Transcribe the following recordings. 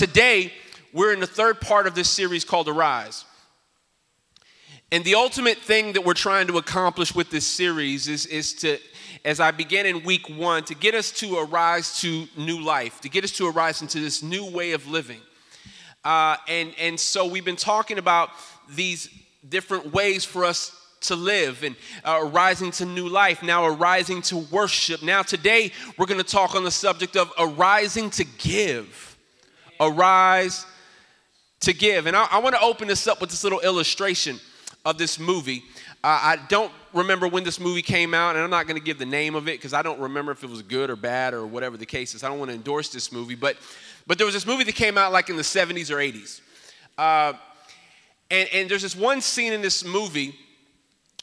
today, we're in the third part of this series called Arise. And the ultimate thing that we're trying to accomplish with this series is, is to, as I began in week one, to get us to arise to new life, to get us to arise into this new way of living. Uh, and, and so we've been talking about these different ways for us to live and uh, arising to new life, now arising to worship. Now, today, we're going to talk on the subject of arising to give. Arise to give. And I, I want to open this up with this little illustration of this movie. Uh, I don't remember when this movie came out, and I'm not going to give the name of it because I don't remember if it was good or bad or whatever the case is. I don't want to endorse this movie, but but there was this movie that came out like in the 70s or 80s, uh, and and there's this one scene in this movie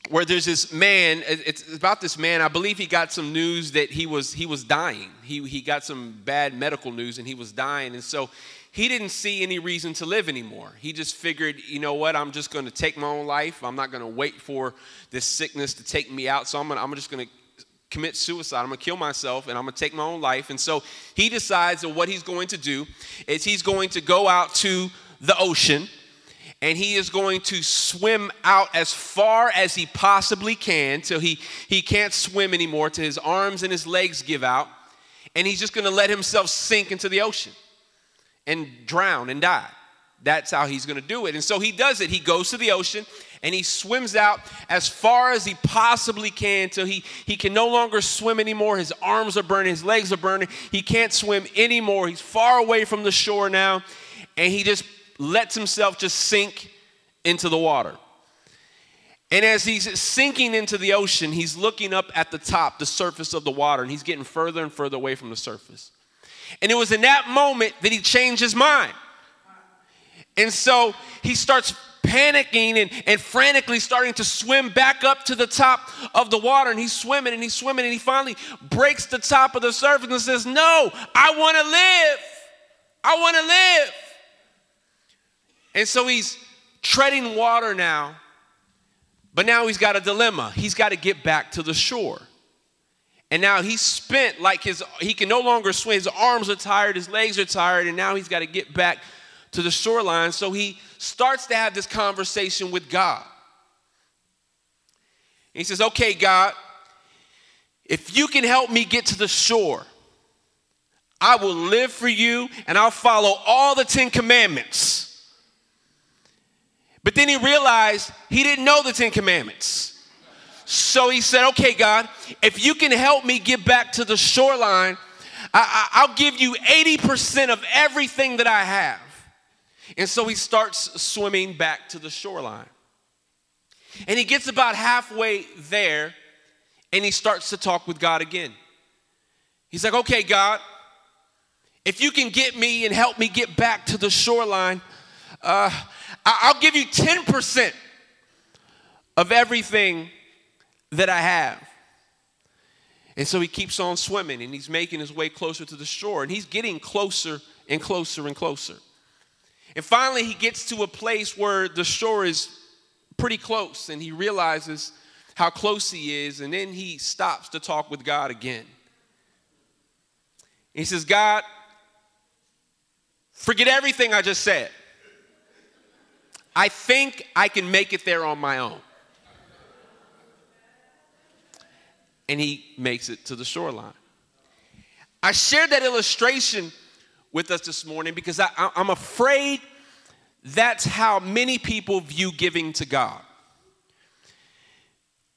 where there's this man it's about this man i believe he got some news that he was he was dying. He, he got some bad medical news and he was dying. And so he didn't see any reason to live anymore. He just figured you know what i'm just going to take my own life. I'm not going to wait for this sickness to take me out. So i'm, gonna, I'm just going to commit suicide. I'm going to kill myself and i'm going to take my own life. And so he decides that what he's going to do is he's going to go out to the ocean and he is going to swim out as far as he possibly can till he, he can't swim anymore, till his arms and his legs give out, and he's just to let himself sink into the ocean and drown and die. That's how he's to do it. And so he does it. He goes to the ocean and he swims out as far as he possibly can till he, he can no longer swim anymore. His arms are burning, his legs are burning. He can't swim anymore. He's far away from the shore now. And he just lets himself just sink into the water. And as he's sinking into the ocean, he's looking up at the top, the surface of the water, and he's getting further and further away from the surface. And it was in that moment that he changed his mind. And so he starts panicking and, and frantically starting to swim back up to the top of the water. And he's swimming and he's swimming, and he finally breaks the top of the surface and says, No, I wanna live. I wanna live. And so he's treading water now, but now he's got a dilemma. He's got to get back to the shore. And now he's spent like his, he can no longer swim. His arms are tired, his legs are tired, and now he's got to get back to the shoreline. So he starts to have this conversation with God. he says, Okay, God, if you can help me get to the shore, I will live for you and I'll follow all the Ten Commandments. But then he realized he didn't know the Ten Commandments. So he said, Okay, God, if you can help me get back to the shoreline, I, will give you 80% of everything that I have. And so he starts swimming back to the shoreline. And he gets about halfway there and he starts to talk with God again. He's like, Okay, God, if you can get me and help me get back to the shoreline, uh, I'll give you 10% of everything that I have. And so he keeps on swimming and he's making his way closer to the shore and he's getting closer and closer and closer. And finally, he gets to a place where the shore is pretty close and he realizes how close he is. And then he stops to talk with God again. He says, God, forget everything I just said. I think I can make it there on my own. And he makes it to the shoreline. I shared that illustration with us this morning because I, am afraid that's how many people view giving to God.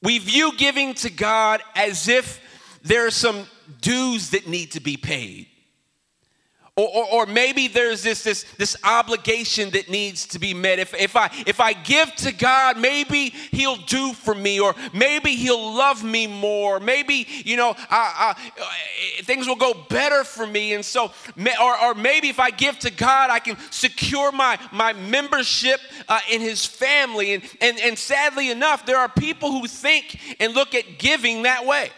We view giving to God as if there are some dues that need to be paid. Or, or, or, maybe there's this, this, this obligation that needs to be met. If, if, I, if I give to God, maybe He'll do for me, or maybe He'll love me more. Maybe, you know, I, I, things will go better for me. And so, or, or maybe if I give to God, I can secure my, my membership uh, in His family. And, and, and sadly enough, there are people who think and look at giving that way.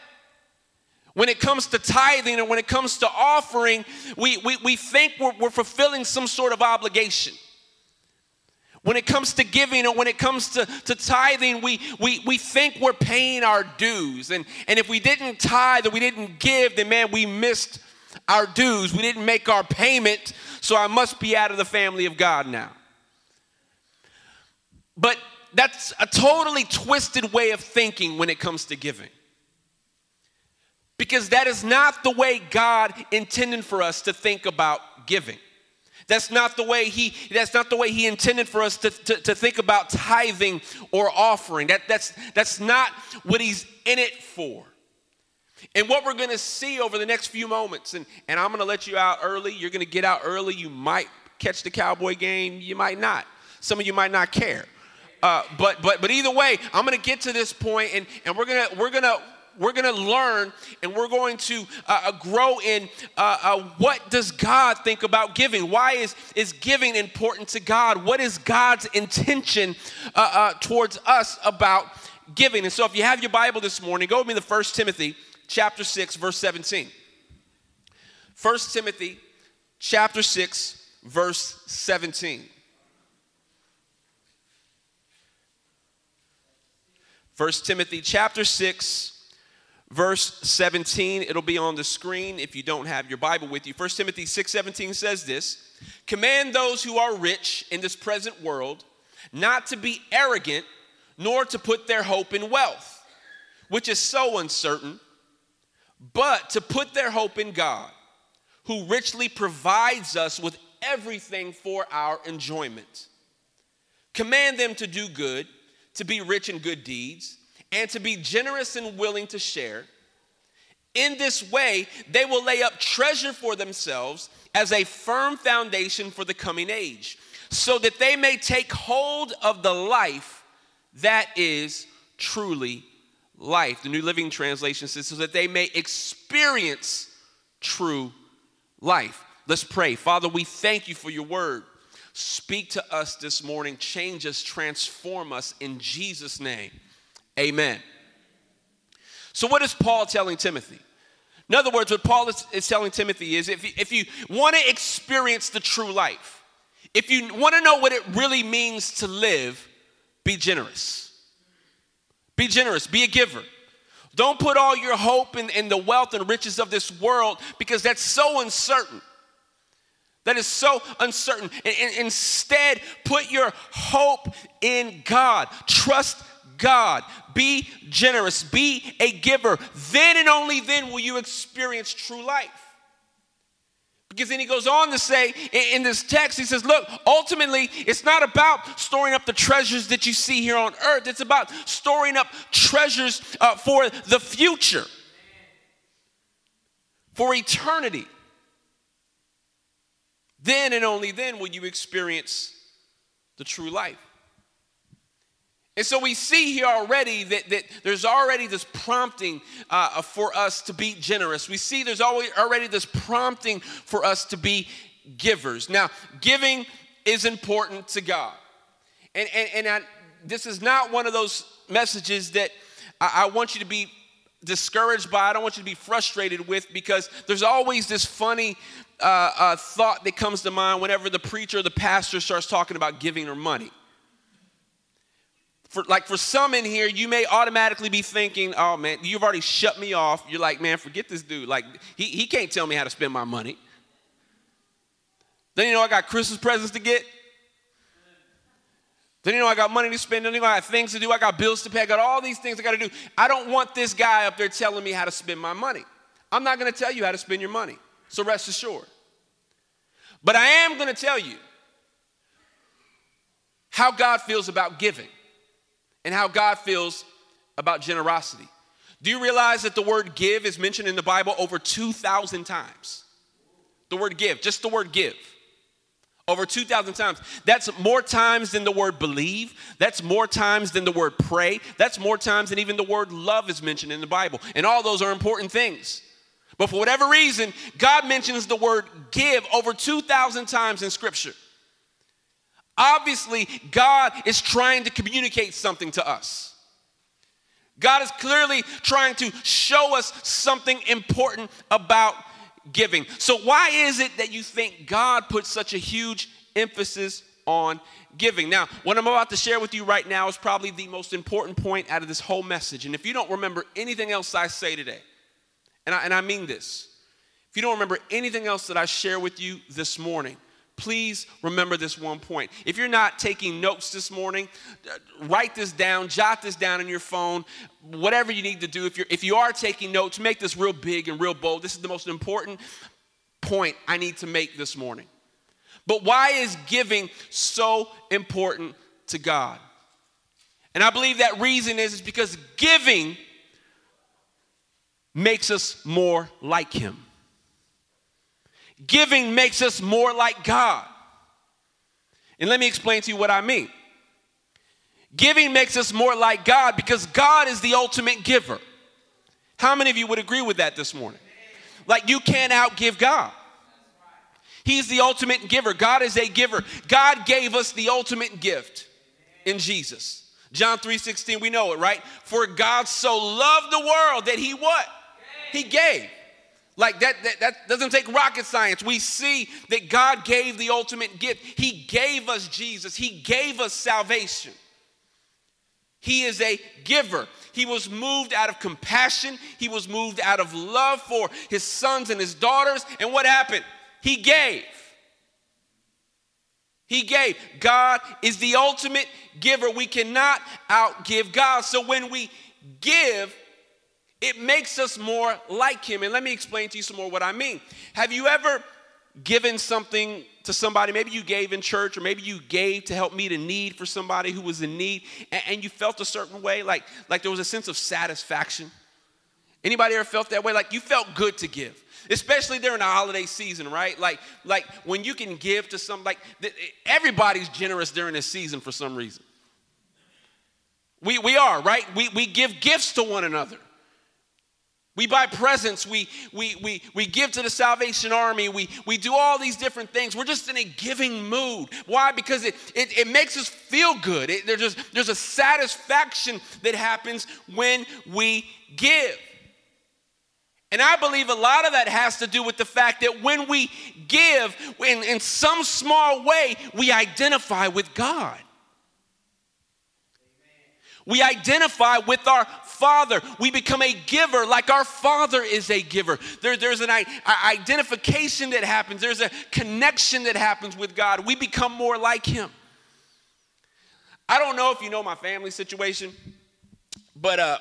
When it comes to tithing and when it comes to offering, we, we, we think we're, we're fulfilling some sort of obligation. When it comes to giving or when it comes to, to tithing, we, we, we think we're paying our dues. And, and if we didn't tithe or we didn't give, then man, we missed our dues. We didn't make our payment, so I must be out of the family of God now. But that's a totally twisted way of thinking when it comes to giving. Because that is not the way God intended for us to think about giving. That's not the way he that's not the way he intended for us to, to, to, think about tithing or offering. That, that's, that's not what he's in it for. And what we're gonna see over the next few moments, and, and I'm gonna let you out early. You're gonna get out early. You might catch the cowboy game, you might not. Some of you might not care. Uh, but but but either way, I'm gonna get to this point and, and we're gonna we're gonna we're going to learn and we're going to uh, uh, grow in uh, uh, what does god think about giving? Why is, is giving important to god? What is god's intention uh, uh, towards us about giving? And so if you have your bible this morning go with me to 1 timothy chapter 6 verse 17 1 timothy chapter 6 verse 17 1 timothy chapter 6 verse 17 it'll be on the screen if you don't have your bible with you. 1 timothy 6.17 says this command those who are rich in this present world not to be arrogant nor to put their hope in wealth which is so uncertain but to put their hope in god who richly provides us with everything for our enjoyment. Command them to do good to be rich in good deeds and to be generous and willing to share. In this way, they will lay up treasure for themselves as a firm foundation for the coming age, so that they may take hold of the life that is truly life. The New Living Translation says, so that they may experience true life. Let's pray. Father, we thank you for your word. Speak to us this morning, change us, transform us in Jesus' name. Amen. So, what is Paul telling Timothy? In other words, what Paul is, is telling Timothy is if you, if you want to experience the true life, if you want to know what it really means to live, be generous. Be generous, be a giver. Don't put all your hope in, in the wealth and riches of this world because that's so uncertain. That is so uncertain. And, and instead, put your hope in God. Trust God. Be generous. Be a giver. Then and only then will you experience true life. Because then he goes on to say in, this text, he says, Look, ultimately, it's not about storing up the treasures that you see here on earth, it's about storing up treasures uh, for the future, for eternity. Then and only then will you experience the true life. And so we see here already that, that there's already this prompting uh, for us to be generous. We see there's always, already this prompting for us to be givers. Now, giving is important to God. And, and, and I, this is not one of those messages that I, I want you to be discouraged by. I don't want you to be frustrated with because there's always this funny uh, uh, thought that comes to mind whenever the preacher or the pastor starts talking about giving or money for like for some in here, you may automatically be thinking, oh man, you've already shut me off. You're like, man, forget this dude. Like, he, he can't tell me how to spend my money. Then you know I got Christmas presents to get. Then you know I got money to spend. Then you know I got things to do. I got bills to pay. I got all these things I got to do. I don't want this guy up there telling me how to spend my money. I'm not going to tell you how to spend your money. So rest assured. But I am going to tell you how God feels about giving and how God feels about generosity. Do you realize that the word give is mentioned in the Bible over 2,000 times? The word give, just the word give. Over 2,000 times. That's more times than the word believe. That's more times than the word pray. That's more times than even the word love is mentioned in the Bible. And all those are important things. But for whatever reason, God mentions the word give over 2,000 times in Scripture. Obviously, God is trying to communicate something to us. God is clearly trying to show us something important about giving. So, why is it that you think God put such a huge emphasis on giving? Now, what I'm about to share with you right now is probably the most important point out of this whole message. And if you don't remember anything else I say today, and I, and I mean this, If you don't remember anything else that I share with you this morning, please remember this one point. If you're not taking notes this morning, uh, write this down, jot this down in your phone, whatever you need to do. If, you're, if you are taking notes, make this real big and real bold. This is the most important point I need to make this morning. But why is giving so important to God? And I believe that reason is, is because giving makes us more like Him. Giving makes us more like God. And let me explain to you what I mean. Giving makes us more like God because God is the ultimate giver. How many of you would agree with that this morning? Like you can't outgive God. He's the ultimate giver. God is a giver. God gave us the ultimate gift in Jesus. John 3:16, we know it, right? For God so loved the world that he what? He gave. Like that, that, that doesn't take rocket science. We see that God gave the ultimate gift. He gave us Jesus. He gave us salvation. He is a giver. He was moved out of compassion. He was moved out of love for his sons and his daughters. And what happened? He gave. He gave. God is the ultimate giver. We cannot outgive God. So when we give, it makes us more like Him. And let me explain to you some more what I mean. Have you ever given something to somebody? Maybe you gave in church, or maybe you gave to help meet a need for somebody who was in need, and, and you felt a certain way, like, like there was a sense of satisfaction. Anybody ever felt that way? Like you felt good to give especially during the holiday season, right? Like, like when you can give to some, like everybody's generous during this season for some reason. We, we are, right? We, we give gifts to one another. We buy presents, we, we, we, we give to the Salvation Army, we, we do all these different things. We're just in a giving mood. Why? Because it, it, it makes us feel good. It, there's, just, there's a satisfaction that happens when we give. And I believe a lot of that has to do with the fact that when we give, in, in some small way, we identify with God. We identify with our Father. We become a giver like our Father is a giver. There, there's an identification that happens, there's a connection that happens with God. We become more like Him. I don't know if you know my family situation, but uh,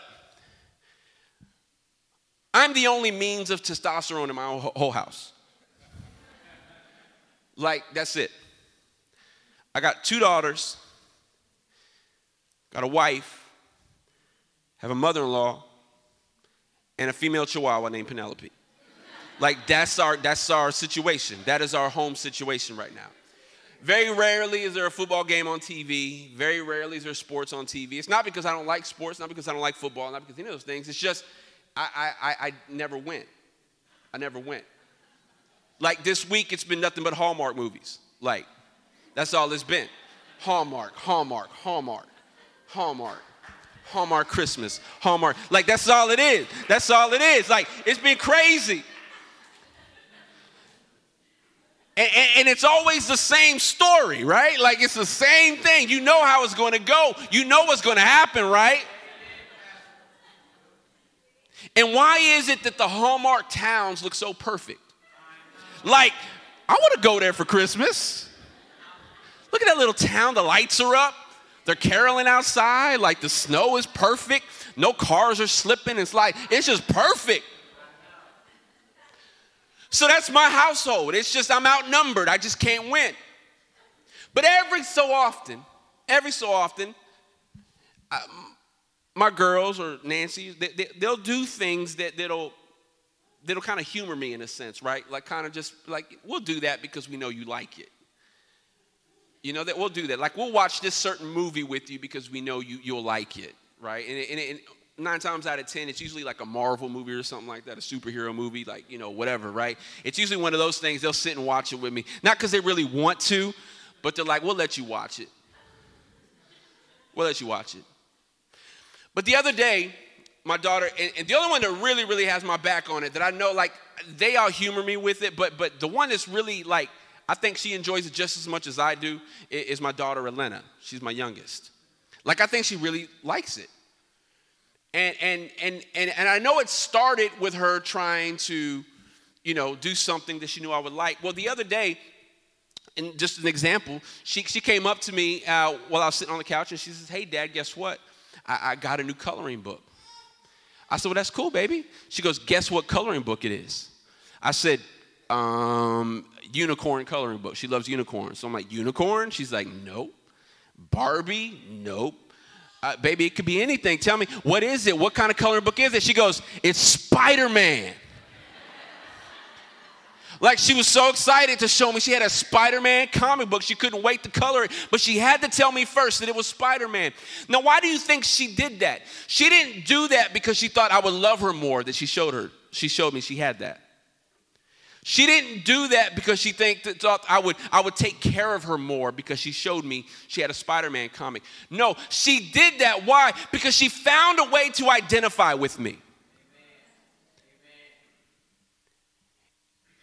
I'm the only means of testosterone in my whole house. Like, that's it. I got two daughters, got a wife, have a mother in law, and a female chihuahua named Penelope. Like, that's our, that's our situation. That is our home situation right now. Very rarely is there a football game on TV. Very rarely is there sports on TV. It's not because I don't like sports, not because I don't like football, not because any of those things. It's just I, I, I never went. I never went. Like this week, it's been nothing but Hallmark movies. Like, that's all it's been. Hallmark, Hallmark, Hallmark, Hallmark, Hallmark Christmas, Hallmark. Like, that's all it is. That's all it is. Like, it's been crazy. And, and, and, it's always the same story, right? Like it's the same thing. You know how it's going to go. You know what's going to happen, right? And why is it that the Hallmark towns look so perfect? Like, I want to go there for Christmas. Look at that little town. The lights are up. They're caroling outside. Like the snow is perfect. No cars are slipping. It's like, it's just perfect. So that's my household. It's just, I'm outnumbered. I just can't win. But every so often, every so often, my girls or Nancy, they, they, they'll do things that, that'll, that'll kind of humor me in a sense, right? Like, kind of just like, we'll do that because we know you like it. You know, that we'll do that. Like, we'll watch this certain movie with you because we know you, you'll like it, right? And, and, and nine times out of ten, it's usually like a Marvel movie or something like that, a superhero movie, like, you know, whatever, right? It's usually one of those things, they'll sit and watch it with me. Not because they really want to, but they're like, we'll let you watch it. We'll let you watch it. But the other day, my daughter, and, and, the only one that really, really has my back on it, that I know, like, they all humor me with it, but but the one that's really like, I think she enjoys it just as much as I do, is my daughter Elena. She's my youngest. Like, I think she really likes it. And and and and and I know it started with her trying to you know, do something that she knew I would like. Well, the other day, and just an example, she, she came up to me uh, while I was sitting on the couch and she says, Hey, Dad, guess what? I, I got a new coloring book. I said, Well, that's cool, baby. She goes, Guess what coloring book it is? I said, um, Unicorn coloring book. She loves unicorns. So I'm like, Unicorn? She's like, Nope. Barbie? Nope. Uh, baby, it could be anything. Tell me, what is it? What kind of coloring book is it? She goes, It's Spider Man. Like she was so excited to show me she had a Spider Man comic book. She couldn't wait to color it, but she had to tell me first that it was Spider Man. Now, why do you think she did that? She didn't do that because she thought I would love her more that she showed her. She showed me she had that. She didn't do that because she think thought I would I would take care of her more because she showed me she had a Spider-Man comic. No, she did that why? Because she found a way to identify with me.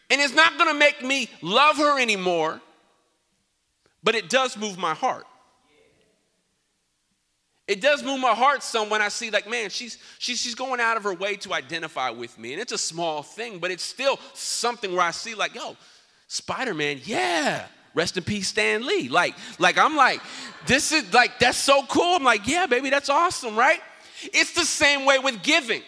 And it's not going to make me love her anymore, but it does move my heart. It does move my heart some when I see, like, man, she's, she's, she's going out of her way to identify with me. And it's a small thing, but it's still something where I see, like, yo, Spider Man, yeah. Rest in peace, Stan Lee. Like, like I'm like, this is like, that's so cool. I'm like, yeah, baby, that's awesome, right? It's the same way with giving.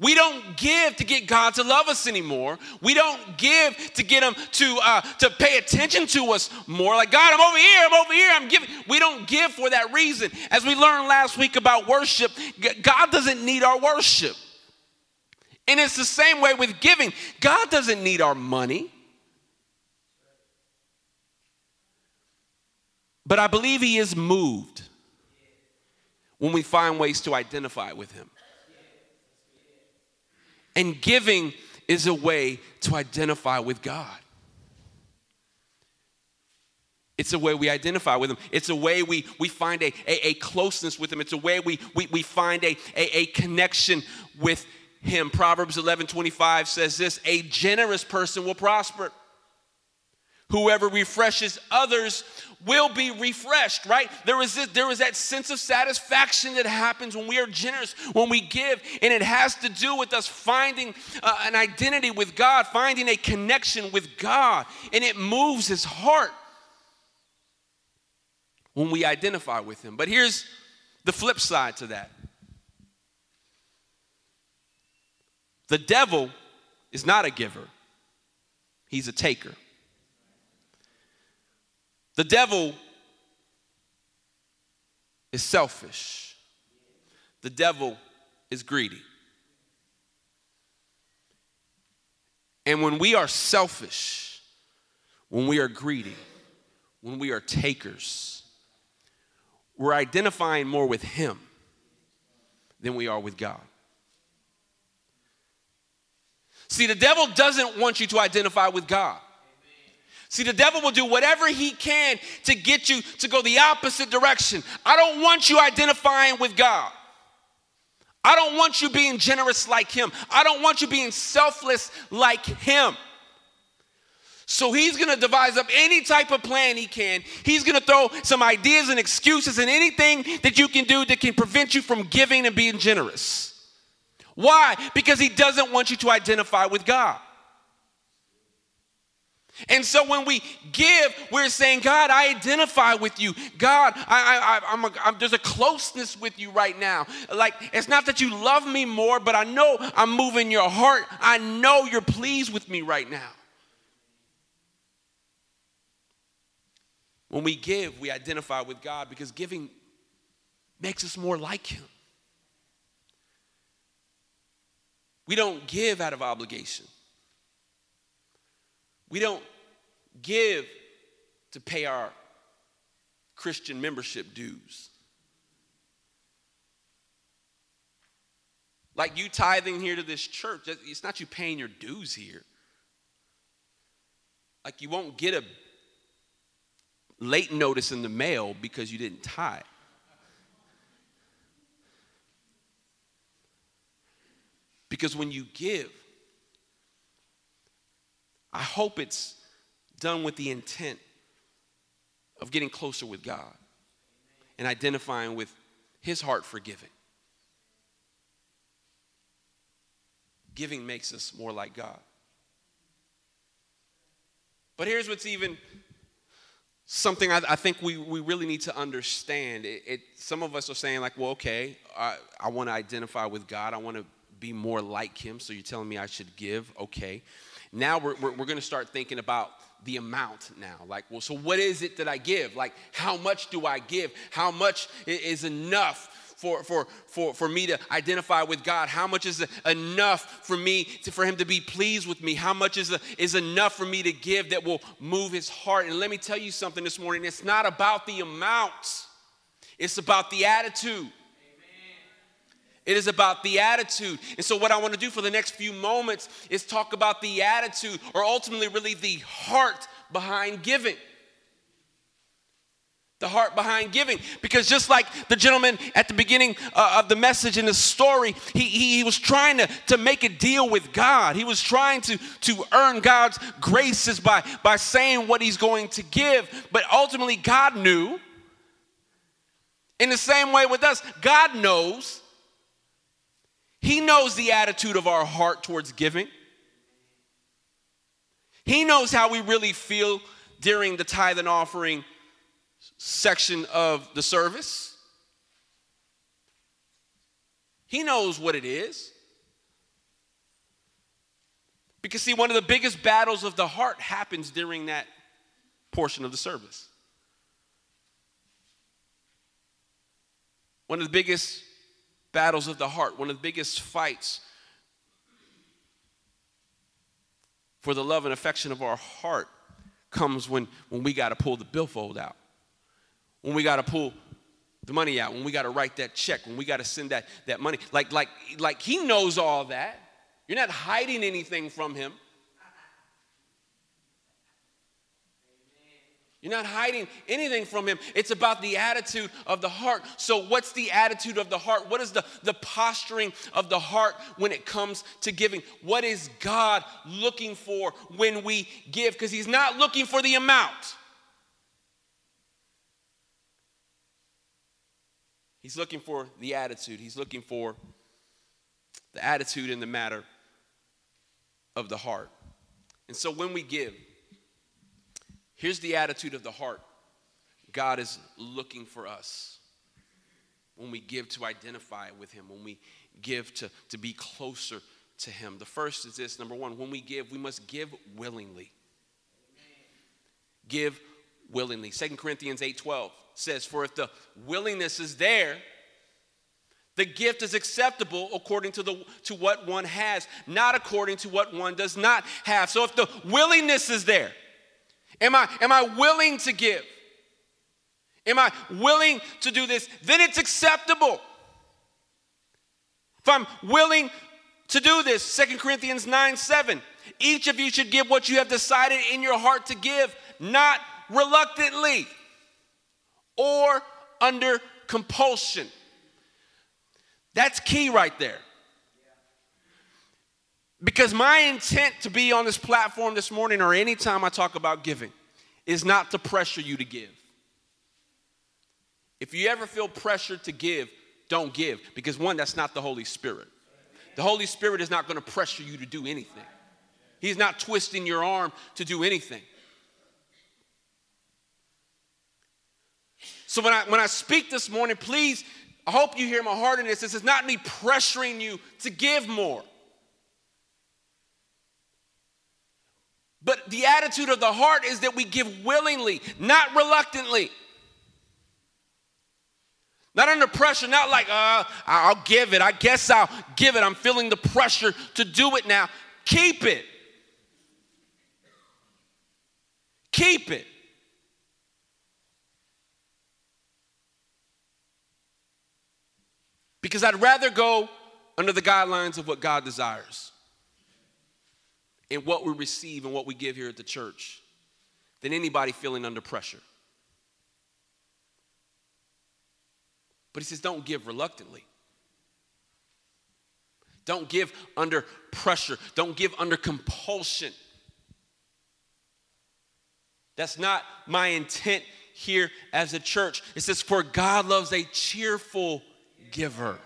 We don't give to get God to love us anymore. We don't give to get Him to uh, to pay attention to us more. Like God, I'm over here. I'm over here. I'm giving. We don't give for that reason. As we learned last week about worship, God doesn't need our worship, and it's the same way with giving. God doesn't need our money. But I believe He is moved when we find ways to identify with Him. And giving is a way to identify with God. It's a way we identify with Him. It's a way we, we find a, a, a closeness with Him. It's a way we, we, we find a, a, a connection with Him. Proverbs 11 25 says this A generous person will prosper. Whoever refreshes others will be refreshed, right? There is, this, there is that sense of satisfaction that happens when we are generous, when we give, and it has to do with us finding uh, an identity with God, finding a connection with God, and it moves His heart when we identify with Him. But here's the flip side to that the devil is not a giver, he's a taker. The devil is selfish. The devil is greedy. And when we are selfish, when we are greedy, when we are takers, we're identifying more with Him than we are with God. See, the devil doesn't want you to identify with God. See, the devil will do whatever he can to get you to go the opposite direction. I don't want you identifying with God. I don't want you being generous like him. I don't want you being selfless like him. So he's gonna devise up any type of plan he can. He's gonna throw some ideas and excuses and anything that you can do that can prevent you from giving and being generous. Why? Because he doesn't want you to identify with God. And so when we give, we're saying, God, I identify with you. God, I, I, I'm a, I'm, there's a closeness with you right now. Like, it's not that you love me more, but I know I'm moving your heart. I know you're pleased with me right now. When we give, we identify with God because giving makes us more like Him. We don't give out of obligation. We don't give to pay our Christian membership dues. Like you tithing here to this church, it's not you paying your dues here. Like you won't get a late notice in the mail because you didn't tithe. Because when you give, I hope it's done with the intent of getting closer with God and identifying with His heart for giving. Giving makes us more like God. But here's what's even something I, I think we, we really need to understand. It, it, some of us are saying, like, well, okay, I, I want to identify with God. I want to be more like Him. So you're telling me I should give? Okay. Now we're, we're, we're going to start thinking about the amount now. Like, well, so what is it that I give? Like, how much do I give? How much is enough? For, for, for, for me to identify with God? How much is enough for me to, for Him to be pleased with me? How much is, is enough for me to give that will move His heart? And let me tell you something this morning it's not about the amount, it's about the attitude. It is about the attitude. And so, what I want to do for the next few moments is talk about the attitude, or ultimately, really the heart behind giving. The heart behind giving. Because just like the gentleman at the beginning uh, of the message in the story, he, he, he, was trying to, to make a deal with God. He was trying to, to earn God's graces by, by saying what he's going to give. But ultimately, God knew. In the same way with us, God knows he knows the attitude of our heart towards giving. He knows how we really feel during the tithe and offering section of the service. He knows what it is. Because, see, one of the biggest battles of the heart happens during that portion of the service. One of the biggest battles of the heart, one of the biggest fights for the love and affection of our heart comes when, when we got to pull the billfold out, when we got to pull the money out, when we got to write that check, when we got to send that, that money. Like, like, like he knows all that. You're not hiding anything from him. You're not hiding anything from him. It's about the attitude of the heart. So, what's the attitude of the heart? What is the, the posturing of the heart when it comes to giving? What is God looking for when we give? Because he's not looking for the amount, he's looking for the attitude. He's looking for the attitude in the matter of the heart. And so, when we give, Here's the attitude of the heart God is looking for us when we give to identify with Him, when we give to, to be closer to Him. The first is this number one, when we give, we must give willingly. Give willingly. Second Corinthians 8 12 says, For if the willingness is there, the gift is acceptable according to, the, to what one has, not according to what one does not have. So if the willingness is there, Am I, am I willing to give? Am I willing to do this? Then it's acceptable. If I'm willing to do this, Second Corinthians 9 7, each of you should give what you have decided in your heart to give, not reluctantly or under compulsion. That's key right there. Because my intent to be on this platform this morning or anytime I talk about giving is not to pressure you to give. If you ever feel pressured to give, don't give. Because one, that's not the Holy Spirit. The Holy Spirit is not going to pressure you to do anything, He's not twisting your arm to do anything. So when I when I speak this morning, please, I hope you hear my heart in this. This is not me pressuring you to give more. But the attitude of the heart is that we give willingly, not reluctantly. Not under pressure, not like, uh, I'll give it. I guess I'll give it. I'm feeling the pressure to do it now. Keep it. Keep it. Because I'd rather go under the guidelines of what God desires in what we receive and what we give here at the church than anybody feeling under pressure. But he says, don't give reluctantly. Don't give under pressure. Don't give under compulsion. That's not my intent here as a church. It says, For God loves a cheerful giver.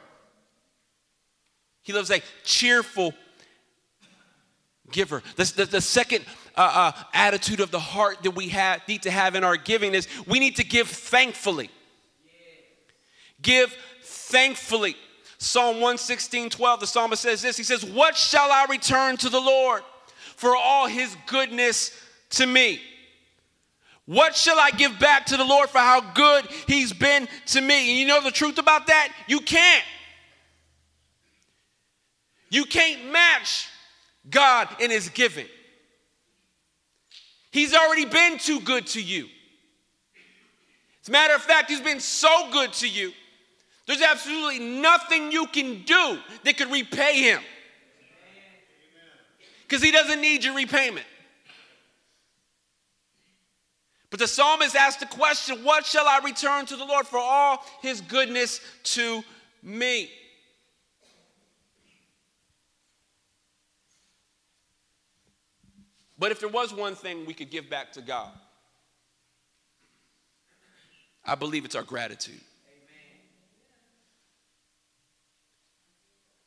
He loves a cheerful giver. The, the, the second uh, uh, attitude of the heart that we have, need to have in our giving is we need to give thankfully. Give thankfully. Psalm 116, 12, the psalmist says this He says, What shall I return to the Lord for all his goodness to me? What shall I give back to the Lord for how good he's been to me? And you know the truth about that? You can't. You can't match God in his giving. He's already been too good to you. As a matter of fact, he's been so good to you. There's absolutely nothing you can do that could repay him. Because he doesn't need your repayment. But the psalmist asked the question What shall I return to the Lord for all his goodness to me? But if there was one thing we could give back to God, I believe it's our gratitude.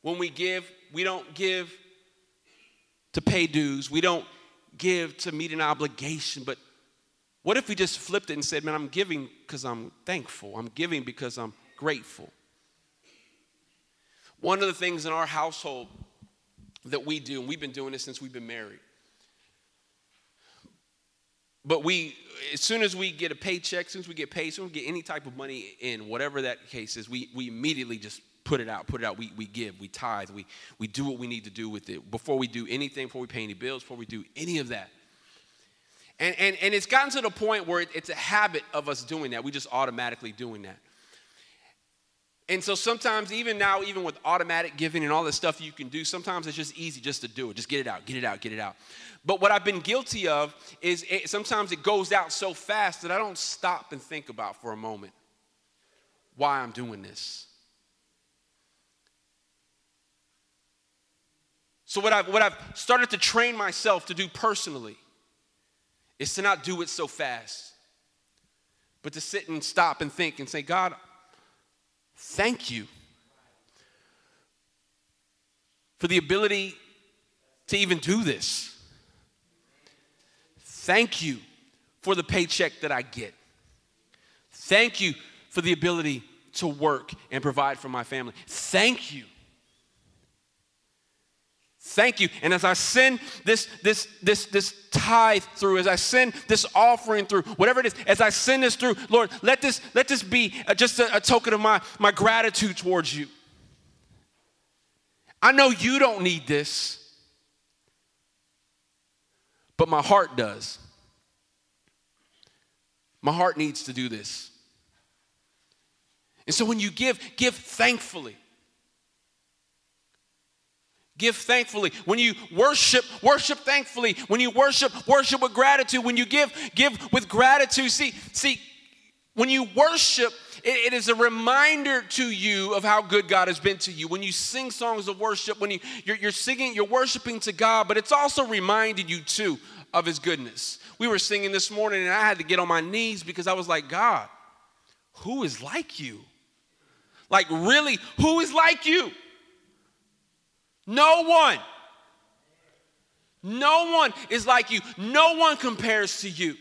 When we give, we don't give to pay dues, we don't give to meet an obligation, but what if we just flipped it and said, Man, I'm giving because I'm thankful. I'm giving because I'm grateful. One of the things in our household that we do, and we've been doing this since we've been married, but we, as soon as we get a paycheck, as soon as we get paid, as soon as we get any type of money in, whatever that case is, we, we immediately just put it out, put it out. We, we give, we tithe, we, we do what we need to do with it before we do anything, before we pay any bills, before we do any of that. And, and, and it's gotten to the point where it's a habit of us doing that. We just automatically doing that. And so sometimes, even now, even with automatic giving and all the stuff you can do, sometimes it's just easy just to do it. Just get it out, get it out, get it out. But what I've been guilty of is it, sometimes it goes out so fast that I don't stop and think about for a moment why I'm doing this. So, what I've, what I've started to train myself to do personally is to not do it so fast, but to sit and stop and think and say, God, thank you for the ability to even do this. Thank you for the paycheck that I get. Thank you for the ability to work and provide for my family. Thank you Thank you. And as I send this, this, this, this tithe through, as I send this offering through, whatever it is, as I send this through, Lord, let this, let this be just a, a token of my, my gratitude towards you. I know you don't need this, but my heart does. My heart needs to do this. And so when you give, give thankfully. Give thankfully. When you worship, worship thankfully. When you worship, worship with gratitude. When you give, give with gratitude. See, see, when you worship, it, is a reminder to you of how good God has been to you. When you sing songs of worship, when you, you're, you're singing, you're worshiping to God, but it's also reminding you too of His goodness. We were singing this morning, and I had to get on my knees because I was like, God, who is like you? Like, really, who is like you? No one. No one is like you. No one compares to you.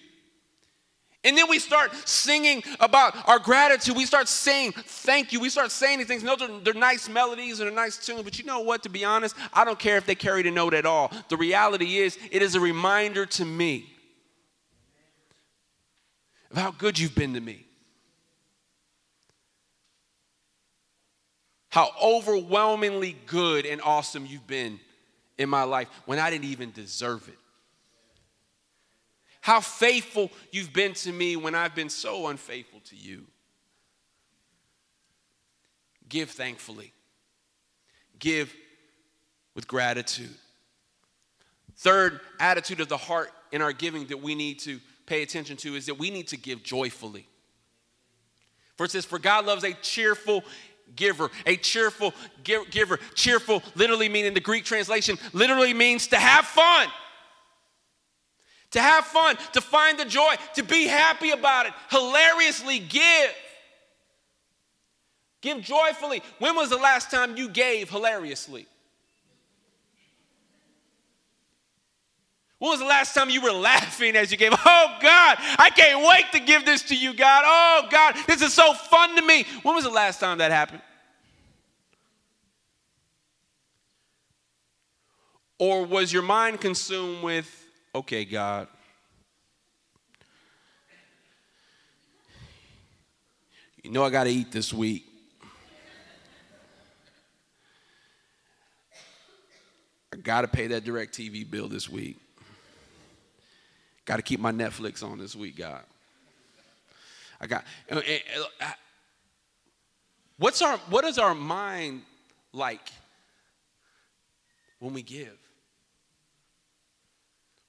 And then we start singing about our gratitude. We start saying thank you. We start saying these things. No, they're, they're nice melodies and a nice tune, but you know what? To be honest, I don't care if they carry the note at all. The reality is, it is a reminder to me of how good you've been to me. How overwhelmingly good and awesome you've been in my life when I didn't even deserve it. How faithful you've been to me when I've been so unfaithful to you. Give thankfully, give with gratitude. Third attitude of the heart in our giving that we need to pay attention to is that we need to give joyfully. It says, For God loves a cheerful giver, a cheerful giver. Cheerful, literally meaning the Greek translation, literally means to have fun. To have fun, to find the joy, to be happy about it, hilariously give. Give joyfully. When was the last time you gave hilariously? When was the last time you were laughing as you gave? Oh God, I can't wait to give this to you, God. Oh God, this is so fun to me. When was the last time that happened? Or was your mind consumed with, okay, God, you know I got to eat this week. I got to pay that DirecTV bill this week. Got to keep my Netflix on this week, God. I got. What's our, what is our mind like when we give?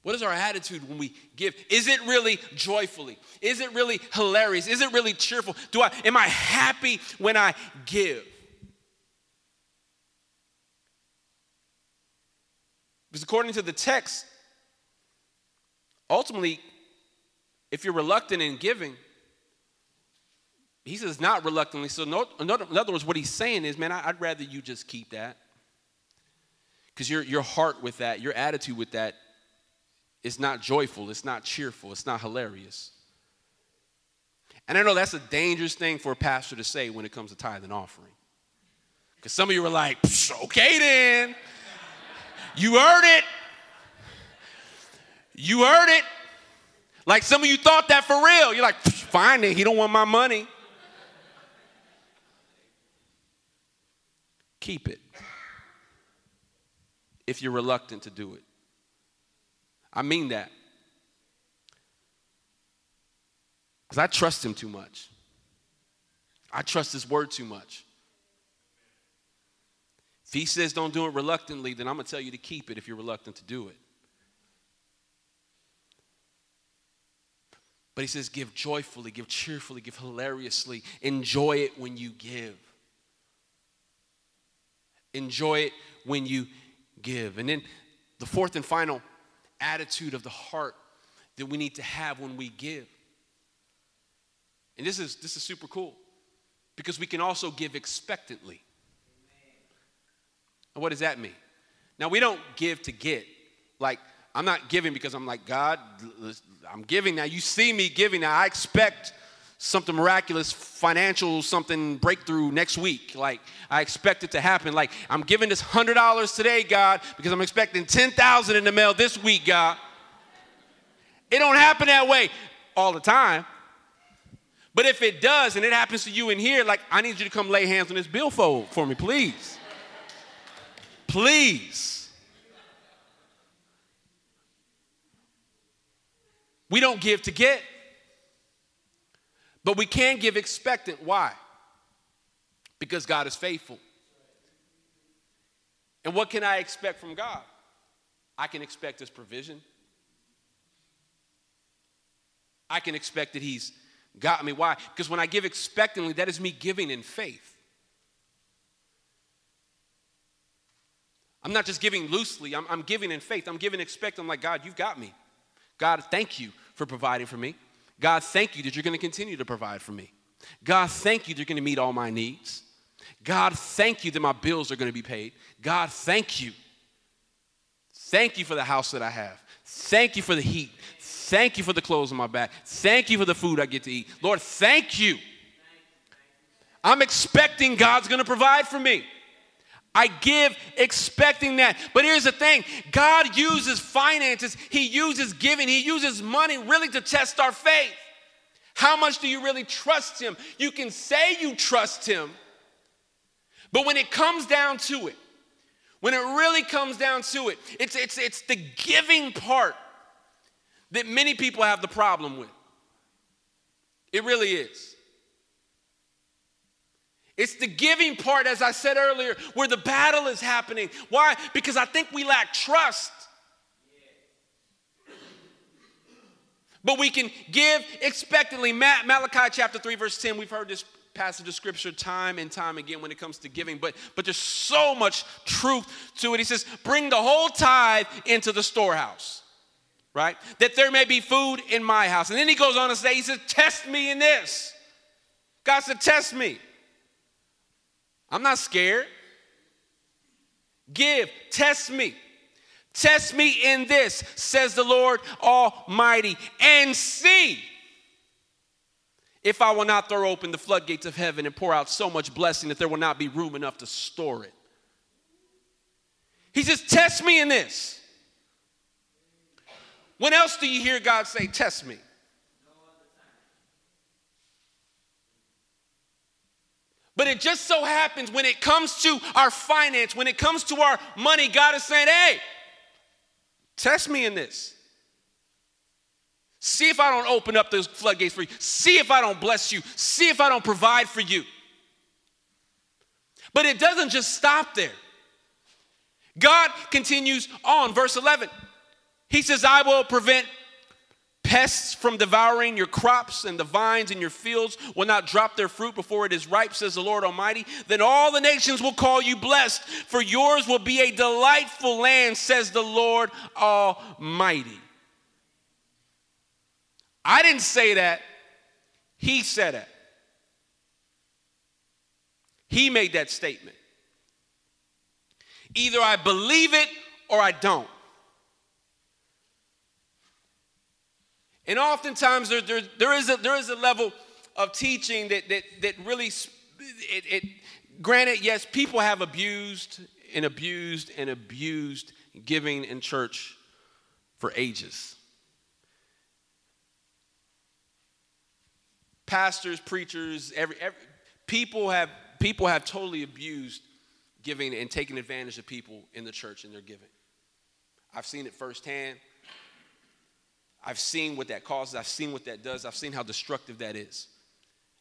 What is our attitude when we give? Is it really joyfully? Is it really hilarious? Is it really cheerful? Do I am I happy when I give? Because according to the text, ultimately, if you're reluctant in giving, he says not reluctantly. So, no, in other words, what he's saying is, man, I'd rather you just keep that. Because your, your heart with that, your attitude with that, is not joyful, it's not cheerful, it's not hilarious. And I know that's a dangerous thing for a pastor to say when it comes to tithing offering. Because some of you are like, okay then. You heard it. You heard it. Like some of you thought that for real. You're like, fine it. he don't want my money. Keep it. If you're reluctant to do it. I mean that. Because I trust him too much. I trust his word too much. If he says don't do it reluctantly, then I'm going to tell you to keep it if you're reluctant to do it. But he says, give joyfully, give cheerfully, give hilariously. Enjoy it when you give. Enjoy it when you give. And then the fourth and final attitude of the heart that we need to have when we give. And this is this is super cool because we can also give expectantly. And what does that mean? Now we don't give to get. Like I'm not giving because I'm like God, I'm giving now. You see me giving now. I expect something miraculous, financial something breakthrough next week. Like I expect it to happen. Like I'm giving this hundred dollars today, God, because I'm expecting ten thousand in the mail this week, God. It don't happen that way all the time. But if it does, and it happens to you in here, like I need you to come lay hands on this billfold for me, please. Please. We don't give to get. But we can give expectant. Why? Because God is faithful. And what can I expect from God? I can expect His provision. I can expect that He's got me. Why? Because when I give expectantly, that is me giving in faith. I'm not just giving loosely, I'm, I'm giving in faith. I'm giving expect. I'm like, God, you've got me. God, thank you for providing for me. God, thank you that you're going to continue to provide for me. God, thank you that you're going to meet all my needs. God, thank you that my bills are going to be paid. God, thank you. Thank you for the house that I have. Thank you for the heat. Thank you for the clothes on my back. Thank you for the food I get to eat. Lord, thank you. I'm expecting God's going to provide for me. I give expecting that. But here's the thing God uses finances, He uses giving, He uses money really to test our faith. How much do you really trust Him? You can say you trust Him, but when it comes down to it, when it really comes down to it, it's, it's, it's the giving part that many people have the problem with. It really is. It's the giving part, as I said earlier, where the battle is happening. Why? Because I think we lack trust. But we can give expectantly. Malachi chapter 3, verse 10, we've heard this passage of scripture time and time again when it comes to giving, but, but there's so much truth to it. He says, Bring the whole tithe into the storehouse, right? That there may be food in my house. And then he goes on to say, He says, Test me in this. God said, Test me. I'm not scared. Give, test me. Test me in this, says the Lord Almighty, and see if I will not throw open the floodgates of heaven and pour out so much blessing that there will not be room enough to store it. He says, Test me in this. When else do you hear God say, Test me? But it just so happens when it comes to our finance, when it comes to our money, God is saying, Hey, Test me in this. See if I don't open up those floodgates for you. See if I don't bless you. See if I don't provide for you. But it doesn't just stop there. God continues on, verse 11. He says, I will prevent Pests from devouring your crops and the vines in your fields will not drop their fruit before it is ripe, says the Lord Almighty. Then all the nations will call you blessed, for yours will be a delightful land, says the Lord Almighty. I didn't say that, He said it. He made that statement. Either I believe it or I don't. And oftentimes there, there, there, is, a, there is a level of teaching that, that, that really, it, it, granted, yes, people have abused and abused and abused giving in church for ages. Pastors, preachers, every, every people have people have totally abused giving and taking advantage of people in the church and their giving. I've seen it firsthand. I've seen what that causes, I've seen what that does, I've seen how destructive that is.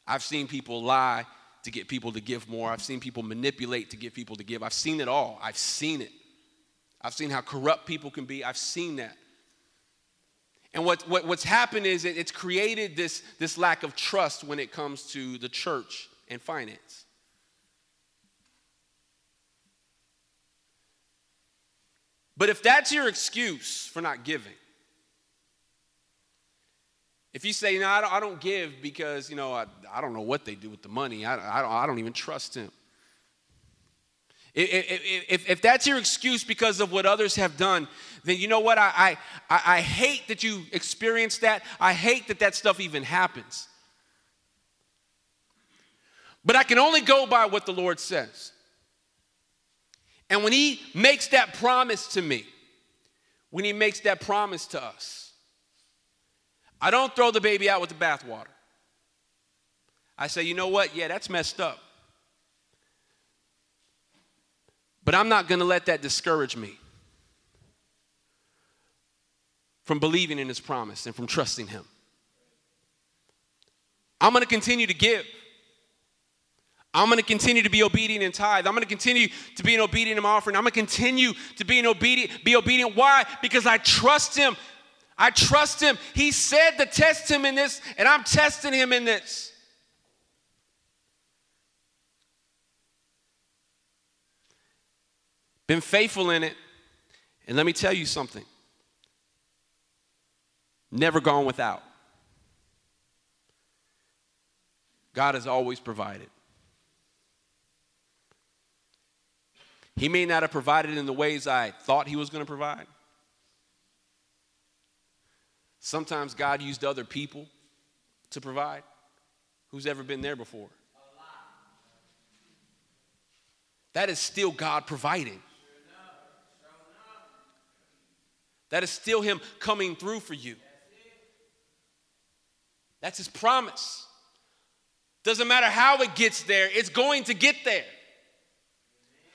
I've seen people lie to get people to give more, I've seen people manipulate to get people to give. I've seen it all. I've seen it. I've seen how corrupt people can be. I've seen that. And what, what, what's happened is it, it's created this, this lack of trust when it comes to the church and finance. But if that's your excuse for not giving, if you say, no, I don't, give because, you know, I, I don't know what they do with the money, I, I, don't, I don't even trust him. If, if, if, that's your excuse because of what others have done, then you know what? I, I, I hate that you experience that. I hate that that stuff even happens. But I can only go by what the Lord says. And when He makes that promise to me, when He makes that promise to us, I don't throw the baby out with the bathwater. I say, you know what? Yeah, that's messed up. But I'm not going to let that discourage me from believing in his promise and from trusting him. I'm going to continue to give. I'm going to continue to be obedient in tithe. I'm going to continue to be an obedient in my offering. I'm going to continue to be an obedient. Be obedient. Why? Because I trust Him I trust him. He said to test him in this, and I'm testing him in this. Been faithful in it. And let me tell you something never gone without. God has always provided. He may not have provided in the ways I thought He was going to provide. Sometimes God used other people to provide. Who's ever been there before? That is still God providing. That is still Him coming through for you. That's His promise. Doesn't matter how it gets there, it's going to get there.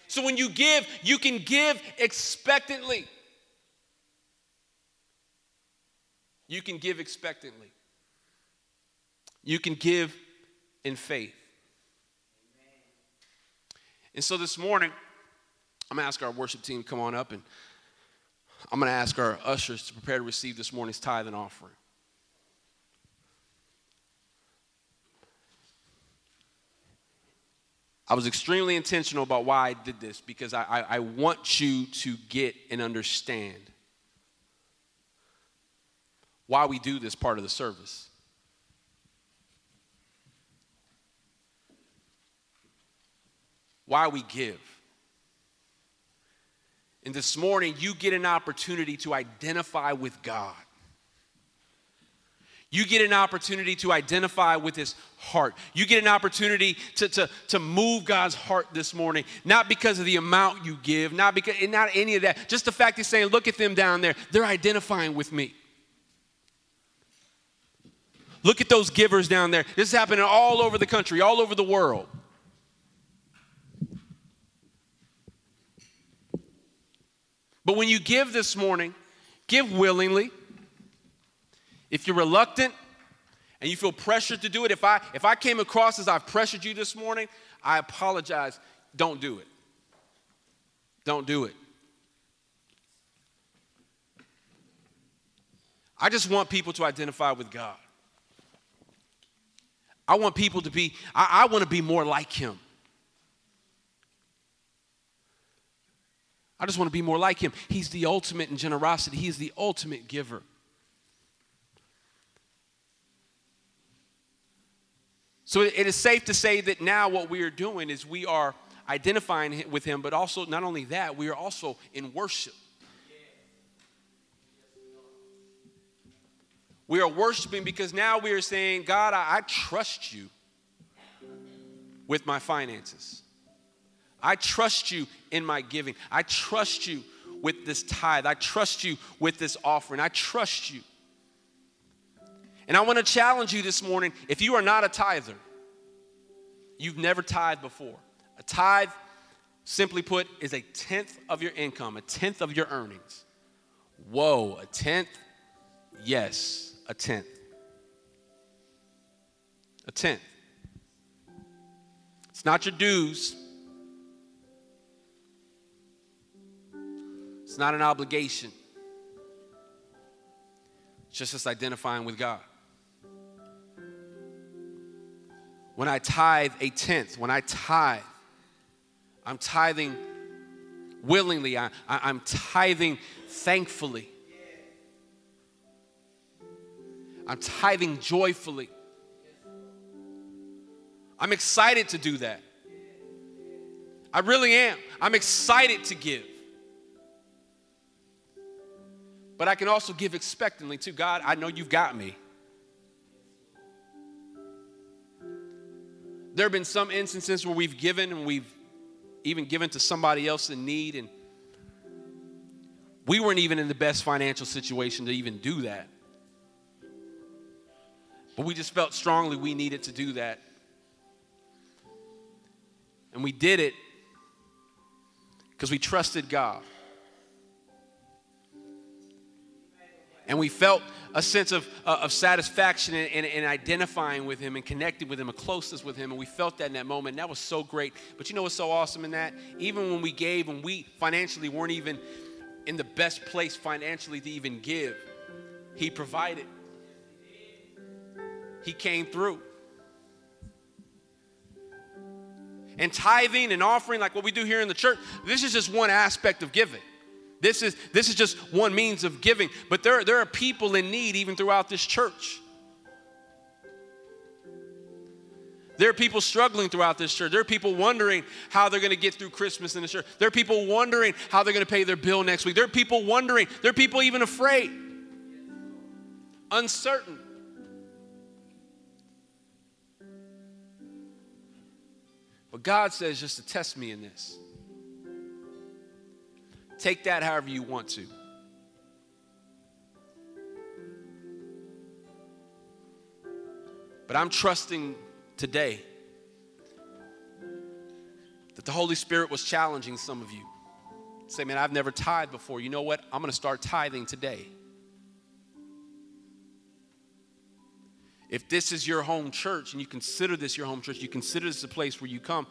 So when you give, you can give expectantly. You can give expectantly. You can give in faith. And so this morning, I'm going to ask our worship team to come on up and I'm going to ask our ushers to prepare to receive this morning's tithe and offering. I was extremely intentional about why I did this because I, I, I want you to get and understand why we do this part of the service. Why we give. And this morning, you get an opportunity to identify with God. You get an opportunity to identify with his heart. You get an opportunity to, to, to move God's heart this morning, not because of the amount you give, not because not any of that. Just the fact he's saying, look at them down there. They're identifying with me. Look at those givers down there. This is happening all over the country, all over the world. But when you give this morning, give willingly. If you're reluctant and you feel pressured to do it, if I if I came across as I've pressured you this morning, I apologize. Don't do it. Don't do it. I just want people to identify with God. I want people to be, I, I want to be more like Him. I just want to be more like him. He's the ultimate in generosity, he's the ultimate giver. So it is safe to say that now what we are doing is we are identifying with him, but also not only that, we are also in worship. We are worshiping because now we are saying, God, I, I trust you with my finances. I trust you in my giving. I trust you with this tithe. I trust you with this offering. I trust you. And I want to challenge you this morning if you are not a tither, you've never tithed before. A tithe, simply put, is a tenth of your income, a tenth of your earnings. Whoa, a tenth? Yes, a tenth. A tenth. It's not your dues, It's not an obligation, it's just us identifying with God. When I tithe a tenth, when I tithe, I'm tithing willingly, I, I, am tithing thankfully, I'm tithing joyfully. I'm excited to do that. I really am. I'm excited to give. But I can also give expectantly to God, I know you've got me. There have been some instances where we've given and we've even given to somebody else in need, and we weren't even in the best financial situation to even do that. But we just felt strongly we needed to do that. And we did it because we trusted God. And we felt a sense of, uh, of satisfaction in, identifying with him and connecting with him, a closeness with him. And we felt that in that moment. And that was so great. But you know what's so awesome in that? Even when we gave and we financially weren't even in the best place financially to even give, he provided. He came through. And tithing and offering, like what we do here in the church, this is just one aspect of giving. This is, this is just one means of giving, but there, there are people in need even throughout this church. There are people struggling throughout this church. There are people wondering how they're going to get through Christmas in the church. There are people wondering how they're going to pay their bill next week. There are people wondering. There are people even afraid, uncertain. But God says just to test me in this. Take that however you want to. But I'm trusting today that the Holy Spirit was challenging some of you. Say, man, I've never tithed before. You know what? I'm going to start tithing today. If this is your home church and you consider this your home church, you consider this a place where you come,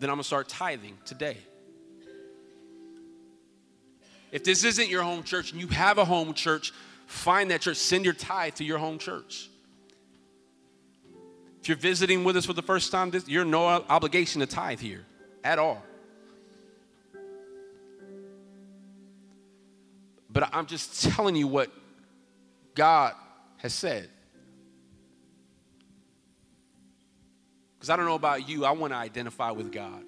then I'm going to start tithing today. If this isn't your home church and you have a home church, find that church. Send your tithe to your home church. If you're visiting with us for the first time, you're no obligation to tithe here at all. But I'm just telling you what God has said. Because I don't know about you, I want to identify with God.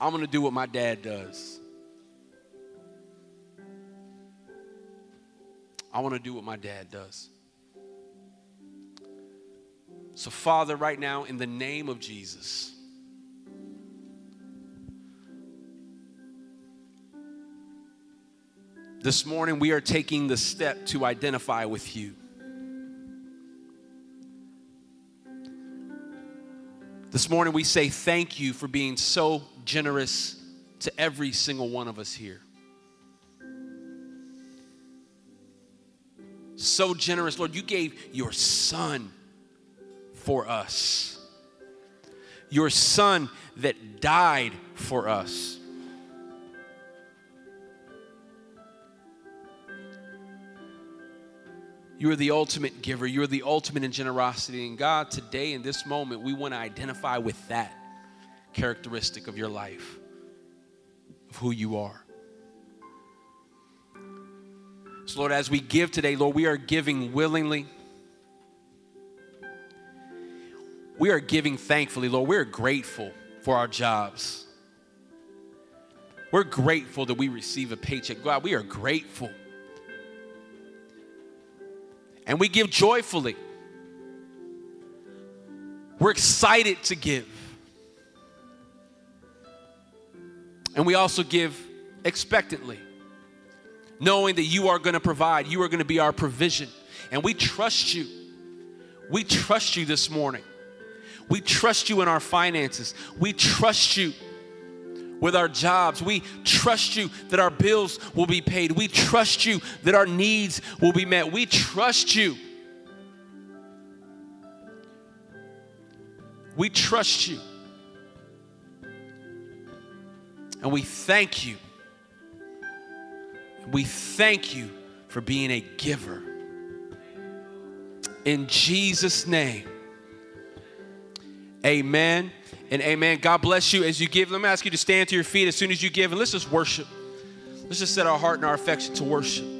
I'm going to do what my dad does. I want to do what my dad does. So, Father, right now, in the name of Jesus, this morning we are taking the step to identify with you. This morning we say thank you for being so generous to every single one of us here. So generous, Lord, you gave your son for us. Your son that died for us. You are the ultimate giver. You are the ultimate in generosity. And God, today in this moment, we want to identify with that characteristic of your life, of who you are. So, Lord, as we give today, Lord, we are giving willingly we are giving thankfully, Lord. We're grateful for our jobs. We're grateful that we receive a paycheck. God, we are grateful. And we give joyfully. We're excited to give. And we also give expectantly, knowing that you are going to provide, you are going to be our provision. And we trust you. We trust you this morning. We trust you in our finances. We trust you with our jobs. We trust you that our bills will be paid. We trust you that our needs will be met. We trust you. We trust you. And we thank you. We thank you for being a giver. In Jesus' name. Amen and amen. God bless you as you give. Let me ask you to stand to your feet as soon as you give and let's just worship. Let's just set our heart and our affection to worship.